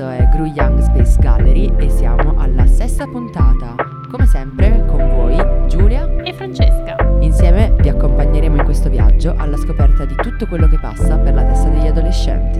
Questo è Gru Young Space Gallery e siamo alla sesta puntata. Come sempre con voi Giulia e Francesca. Insieme vi accompagneremo in questo viaggio alla scoperta di tutto quello che passa per la testa degli adolescenti.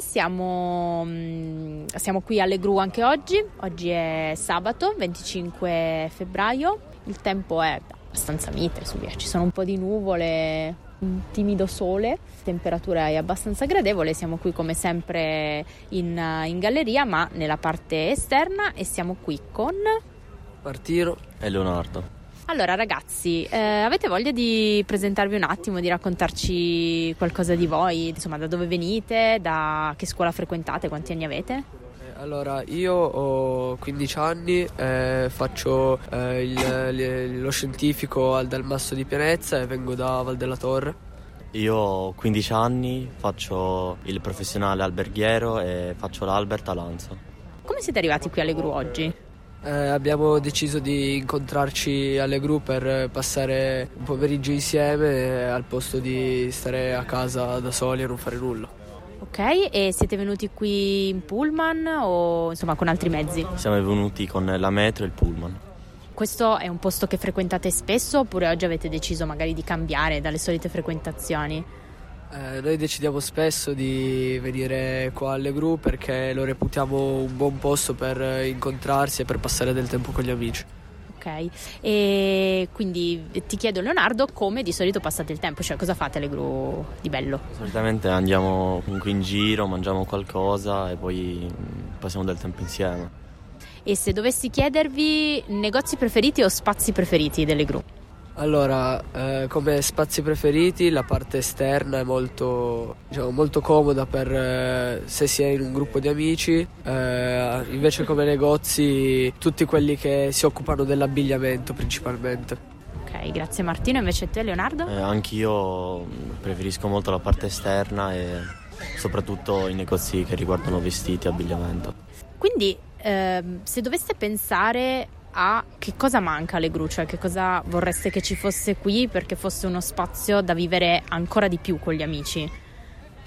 siamo, mm, siamo, qui alle Gru anche oggi, oggi è sabato 25 febbraio, il tempo è abbastanza mite, ci sono un po' di nuvole, un timido sole, la temperatura è abbastanza gradevole, siamo qui come sempre in, in galleria ma nella parte esterna e siamo qui con... Martino e Leonardo. Allora ragazzi, eh, avete voglia di presentarvi un attimo, di raccontarci qualcosa di voi, insomma da dove venite, da che scuola frequentate, quanti anni avete? Eh, allora, io ho 15 anni, eh, faccio eh, il, lo scientifico al Dalmasso di Pianezza e vengo da Val della Torre. Io ho 15 anni, faccio il professionale alberghiero e faccio l'Albert a Lanza. Come siete arrivati qui alle Gru oggi? Eh, abbiamo deciso di incontrarci alle gru per passare un pomeriggio insieme al posto di stare a casa da soli e non fare nulla. Ok, e siete venuti qui in pullman o insomma con altri mezzi? Siamo venuti con la metro e il pullman. Questo è un posto che frequentate spesso oppure oggi avete deciso magari di cambiare dalle solite frequentazioni? Eh, noi decidiamo spesso di venire qua alle gru perché lo reputiamo un buon posto per incontrarsi e per passare del tempo con gli amici. Ok, e quindi ti chiedo Leonardo come di solito passate il tempo, cioè cosa fate alle gru di bello? Solitamente andiamo comunque in giro, mangiamo qualcosa e poi passiamo del tempo insieme. E se dovessi chiedervi negozi preferiti o spazi preferiti delle gru? Allora, eh, come spazi preferiti, la parte esterna è molto, diciamo, molto comoda per eh, se si è in un gruppo di amici, eh, invece come negozi tutti quelli che si occupano dell'abbigliamento principalmente. Ok, grazie Martino, invece te Leonardo? Eh, anch'io preferisco molto la parte esterna e soprattutto i negozi che riguardano vestiti e abbigliamento. Quindi, ehm, se doveste pensare a che cosa manca alle gru, cioè che cosa vorreste che ci fosse qui perché fosse uno spazio da vivere ancora di più con gli amici.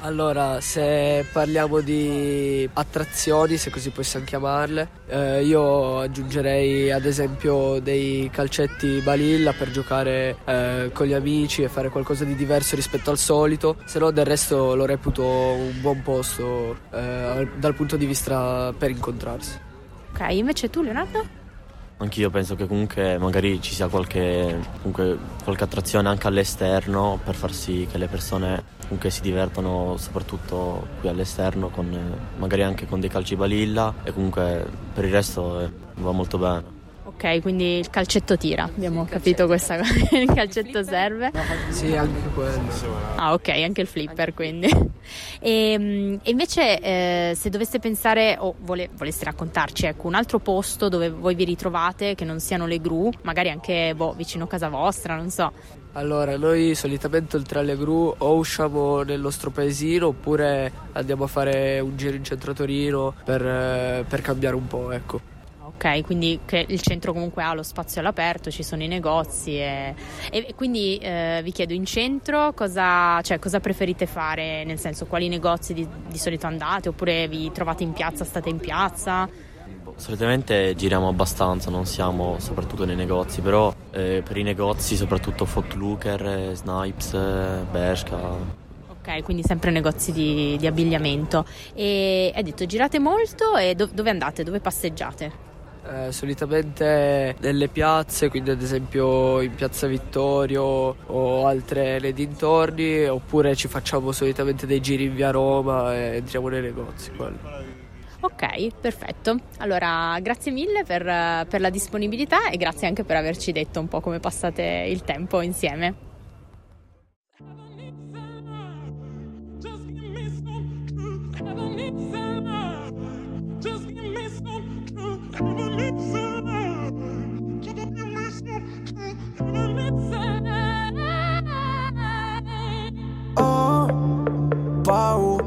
Allora, se parliamo di attrazioni, se così possiamo chiamarle, eh, io aggiungerei ad esempio dei calcetti balilla per giocare eh, con gli amici e fare qualcosa di diverso rispetto al solito, se no del resto lo reputo un buon posto eh, dal punto di vista per incontrarsi. Ok, invece tu Leonardo? Anch'io penso che comunque magari ci sia qualche, comunque, qualche attrazione anche all'esterno per far sì che le persone comunque si divertono soprattutto qui all'esterno con, magari anche con dei calci balilla e comunque per il resto eh, va molto bene. Ok, quindi il calcetto tira, abbiamo sì, capito questa cosa, il calcetto serve. Sì, anche quello. Ah, ok, anche il flipper quindi. E, ehm, e invece eh, se doveste pensare o vole, voleste raccontarci ecco, un altro posto dove voi vi ritrovate che non siano le gru, magari anche boh, vicino a casa vostra, non so. Allora, noi solitamente oltre alle gru o usciamo nel nostro paesino oppure andiamo a fare un giro in centro Torino per, eh, per cambiare un po', ecco ok? Quindi il centro comunque ha lo spazio all'aperto, ci sono i negozi e, e quindi eh, vi chiedo in centro cosa, cioè, cosa, preferite fare, nel senso quali negozi di, di, solito andate oppure vi trovate in piazza, state in piazza? Solitamente giriamo abbastanza, non siamo soprattutto nei negozi, però eh, per i negozi soprattutto Footlooker, eh, Snipes, eh, Bershka. Ok, quindi sempre negozi di, di abbigliamento. E hai detto girate molto e do- dove andate? Dove passeggiate? Eh, solitamente nelle piazze, quindi ad esempio in piazza Vittorio o altre nei dintorni, oppure ci facciamo solitamente dei giri in via Roma e entriamo nei negozi. Quello. Ok, perfetto. Allora, grazie mille per, per la disponibilità e grazie anche per averci detto un po' come passate il tempo insieme.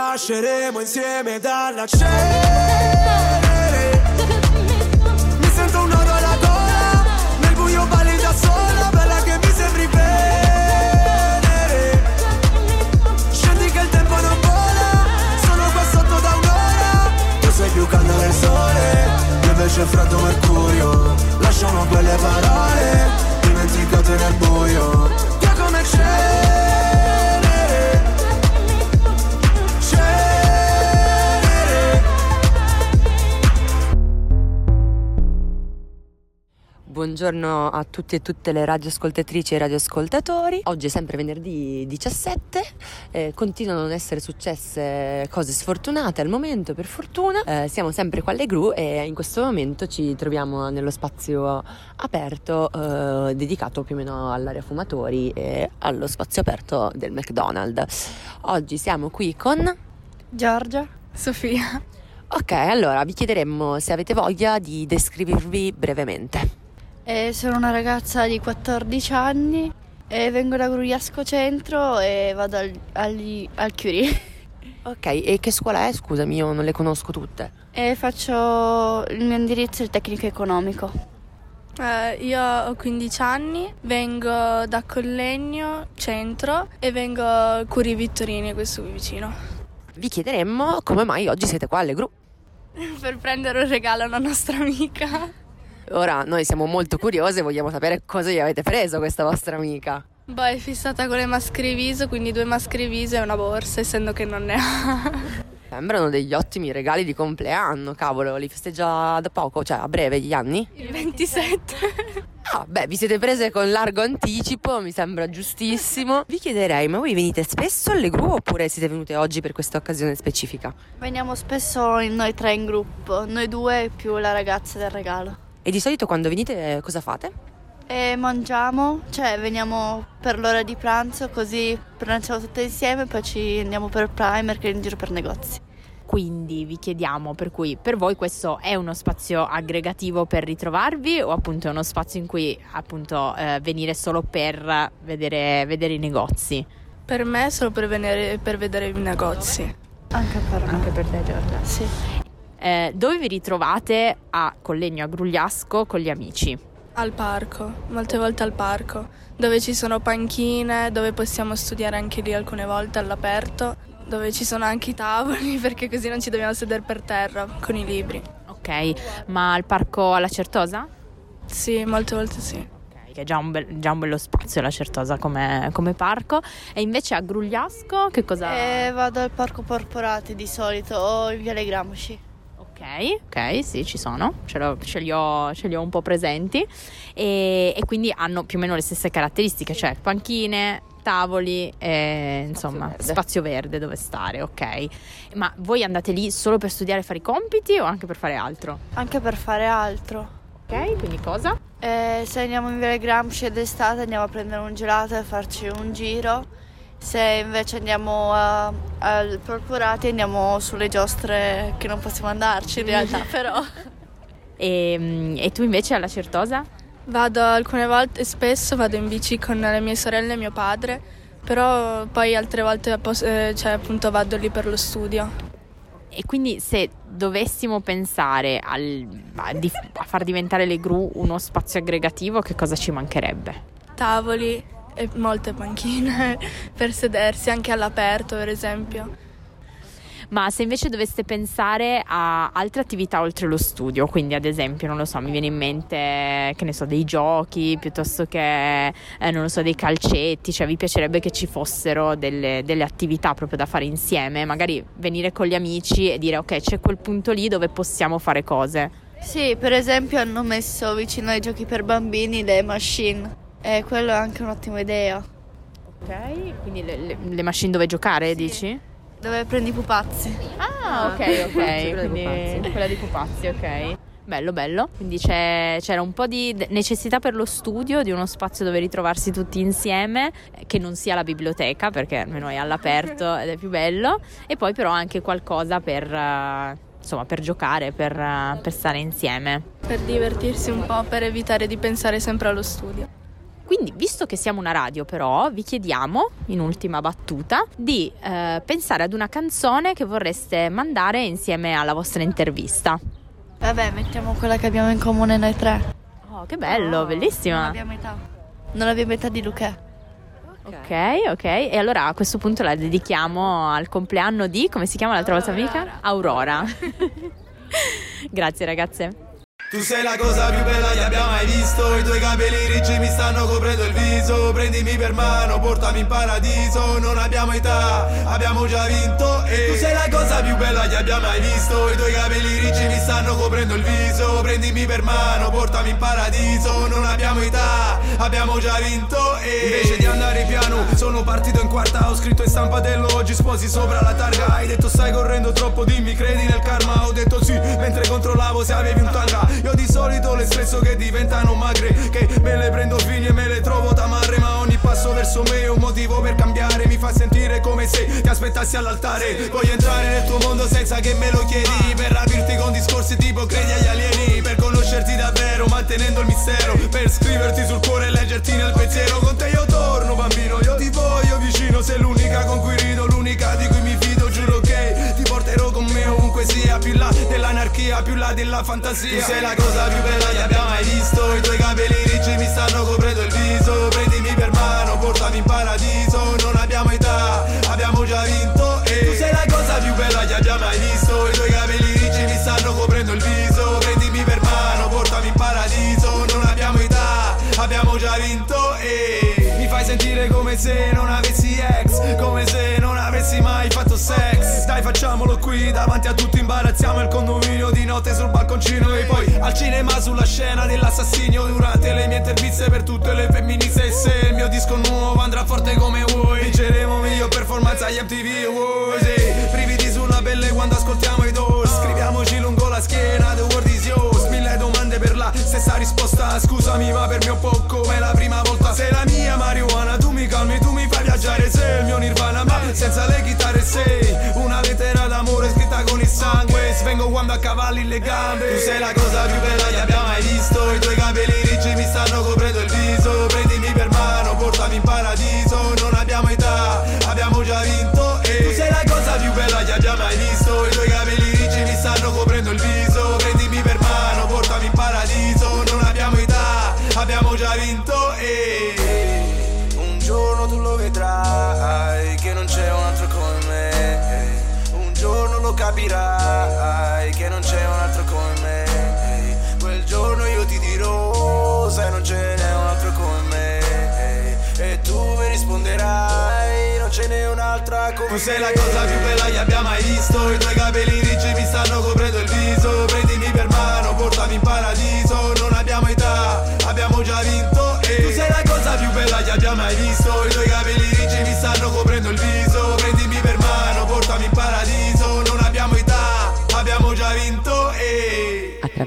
Rinasceremo insieme dalla cenere Buongiorno a tutti e tutte le radioascoltatrici e radioascoltatori. Oggi è sempre venerdì 17, eh, continuano a non essere successe cose sfortunate al momento, per fortuna. Eh, siamo sempre qua alle gru e in questo momento ci troviamo nello spazio aperto eh, dedicato più o meno all'area fumatori e allo spazio aperto del McDonald's. Oggi siamo qui con Giorgia, Sofia. Ok, allora vi chiederemmo se avete voglia di descrivervi brevemente. E sono una ragazza di 14 anni e vengo da Grugliasco Centro e vado al, agli- al Curie. Ok, e che scuola è? Scusami, io non le conosco tutte. E faccio il mio indirizzo il tecnico economico. Eh, io ho 15 anni, vengo da Collegno, centro, e vengo a Curi Vittorini, questo qui vicino. Vi chiederemmo come mai oggi siete qua alle gru. per prendere un regalo a una nostra amica. Ora noi siamo molto curiose e vogliamo sapere cosa gli avete preso questa vostra amica. Boh, è fissata con le maschere viso, quindi due maschere viso e una borsa, essendo che non ne ha. Sembrano degli ottimi regali di compleanno, cavolo, li festeggia da poco, cioè a breve gli anni? Il 27. Ah, beh, vi siete prese con largo anticipo, mi sembra giustissimo. Vi chiederei, ma voi venite spesso alle gru oppure siete venute oggi per questa occasione specifica? Veniamo spesso in noi tre in gruppo, noi due più la ragazza del regalo. E di solito quando venite eh, cosa fate? E mangiamo, cioè veniamo per l'ora di pranzo così pranziamo tutte insieme e poi ci andiamo per Primer che è in giro per negozi. Quindi vi chiediamo, per cui per voi questo è uno spazio aggregativo per ritrovarvi o appunto è uno spazio in cui appunto eh, venire solo per vedere, vedere, i negozi? Per me è solo per, venire, per vedere i negozi. Anche per me. Anche per te Giorgia? Sì. Eh, dove vi ritrovate a Collegno a Grugliasco con gli amici? Al parco, molte volte al parco, dove ci sono panchine, dove possiamo studiare anche lì alcune volte all'aperto dove ci sono anche i tavoli perché così non ci dobbiamo sedere per terra con i libri. Ok, ma al parco alla Certosa? Sì, molte volte sì. Ok, che è già un, be- già un bello spazio la Certosa come, come, parco. E invece a Grugliasco che cosa? Eh, vado al parco Porporati di solito o in Viale Gramsci. Ok, ok, sì, ci sono, ce, ce, li, ho, ce li, ho, un po' presenti e, e, quindi hanno più o meno le stesse caratteristiche, cioè panchine, tavoli e insomma spazio verde. spazio verde dove stare, ok. Ma voi andate lì solo per studiare e fare i compiti o anche per fare altro? Anche per fare altro. Ok, quindi cosa? Eh, se andiamo in Via Gramsci d'estate andiamo a prendere un gelato e farci un giro. Se invece andiamo a, al Porporati andiamo sulle giostre che non possiamo andarci in realtà, però. E, ehm, e tu invece alla Certosa? Vado alcune volte, spesso vado in bici con le mie sorelle e mio padre, però poi altre volte eh, cioè, appunto vado lì per lo studio. E quindi se dovessimo pensare al, a, di, a far diventare le gru uno spazio aggregativo, che cosa ci mancherebbe? Tavoli e molte panchine per sedersi anche all'aperto, per esempio. Ma se invece doveste pensare a altre attività oltre lo studio, quindi ad esempio, non lo so, mi viene in mente, che ne so, dei giochi piuttosto che, eh, non lo so, dei calcetti, cioè vi piacerebbe che ci fossero delle, delle attività proprio da fare insieme, magari venire con gli amici e dire ok, c'è quel punto lì dove possiamo fare cose. Sì, per esempio hanno messo vicino ai giochi per bambini le machine e quello è anche un'ottima idea. Ok, quindi le, le, le machine dove giocare, sì. dici? Dove prendi i pupazzi. Ah, ok, ok. quindi quella di pupazzi, ok. Bello, bello. Quindi c'era un po' di necessità per lo studio, di uno spazio dove ritrovarsi tutti insieme, che non sia la biblioteca, perché almeno è all'aperto ed è più bello, e poi però anche qualcosa per, insomma, per giocare, per, per stare insieme. Per divertirsi un po', per evitare di pensare sempre allo studio. Quindi, visto che siamo una radio, però, vi chiediamo, in ultima battuta, di eh, pensare ad una canzone che vorreste mandare insieme alla vostra intervista. Vabbè, mettiamo quella che abbiamo in comune noi tre. Oh, che bello, oh, bellissima. Non abbiamo età. Non abbiamo età di Luca. Ok, ok. E allora a questo punto la dedichiamo al compleanno di, come si chiama l'altra Aurora. vostra amica? Aurora. Grazie ragazze. Tu sei la cosa più bella che abbia mai visto. I tuoi capelli ricci mi stanno coprendo il viso. Prendimi per mano, portami in paradiso. Non abbiamo età, abbiamo già vinto. E Tu sei la cosa più bella che abbia mai visto. I tuoi capelli ricci mi stanno coprendo il viso. Prendimi per mano, portami in paradiso. Non abbiamo età, abbiamo già vinto. E Invece piano, sono partito in quarta Ho scritto in stampa dello oggi sposi sopra la targa. Hai detto stai correndo troppo, dimmi credi nel karma? Ho detto sì, mentre controllavo se avevi un tanga. Io di solito le spesso che diventano magre Che me le prendo fini e me le trovo tamarre Ma ogni passo verso me è un motivo per cambiare. Mi fa sentire come se ti aspettassi all'altare. Voglio entrare nel tuo mondo senza che me lo chiedi Per rapirti con discorsi tipo credi agli alieni Per conoscerti davvero mantenendo il mistero Per scriverti sul cuore e leggerti nel pensiero. Con te io torno più là della fantasia. Tu sei la cosa più bella che abbia mai visto. I tuoi capelli ricci mi stanno coprendo il viso. Prendimi per mano, portami in paradiso. Non abbiamo età, abbiamo già vinto eh. Tu sei la cosa più bella che abbia mai visto. I tuoi capelli ricci mi stanno coprendo il viso. Prendimi per mano, portami in paradiso. Non abbiamo età, abbiamo già vinto eh. Mi fai sentire come se non avessi ex Come se facciamolo qui davanti a tutti, imbarazziamo il condominio di notte sul balconcino e poi al cinema sulla scena dell'assassinio durante le mie interviste per tutte le femministe. E se il mio disco nuovo andrà forte come vuoi, vinceremo meglio performance agli MTV Awards. Sì, brividi sulla pelle quando ascoltiamo i Doors, scriviamoci lungo la schiena, the world is yours, mille domande per la stessa risposta, scusami ma per è un come la prima volta, sei la mia marijuana, tu mi calmi, tu mi fai viaggiare, sei il mio nirvana, ma senza le quando accavalli le gambe, tu sei la cosa più bella che abbia mai visto, i tuoi capelli ricci mi stanno coprendo il viso, prendimi per mano, portami in paradiso, non abbiamo età, capirai che non c'è un altro come me, quel giorno io ti dirò sai non ce n'è un altro come me. E tu mi risponderai non ce n'è un'altra come Tu sei la cosa più bella che abbia mai visto. I tuoi capelli ricci mi stanno coprendo il viso. Prendimi per mano, portami in paradiso. Non abbiamo età, abbiamo già vinto. E Tu sei la cosa più bella che abbia mai visto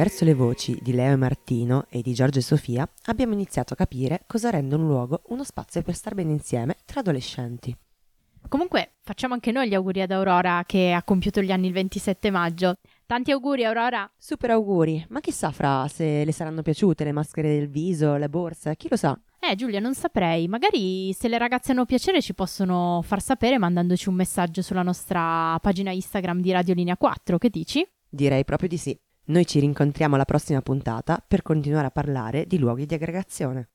Attraverso le voci di Leo e Martino e di Giorgio e Sofia abbiamo iniziato a capire cosa rende un luogo uno spazio per star bene insieme tra adolescenti. Comunque, facciamo anche noi gli auguri ad Aurora che ha compiuto gli anni il 27 maggio. Tanti auguri, Aurora! Super auguri, ma chissà fra se le saranno piaciute le maschere del viso, le borse, chi lo sa? Eh, Giulia, non saprei. Magari se le ragazze hanno piacere ci possono far sapere mandandoci un messaggio sulla nostra pagina Instagram di Radio Linea 4. Che dici? Direi proprio di sì. Noi ci rincontriamo alla prossima puntata per continuare a parlare di luoghi di aggregazione.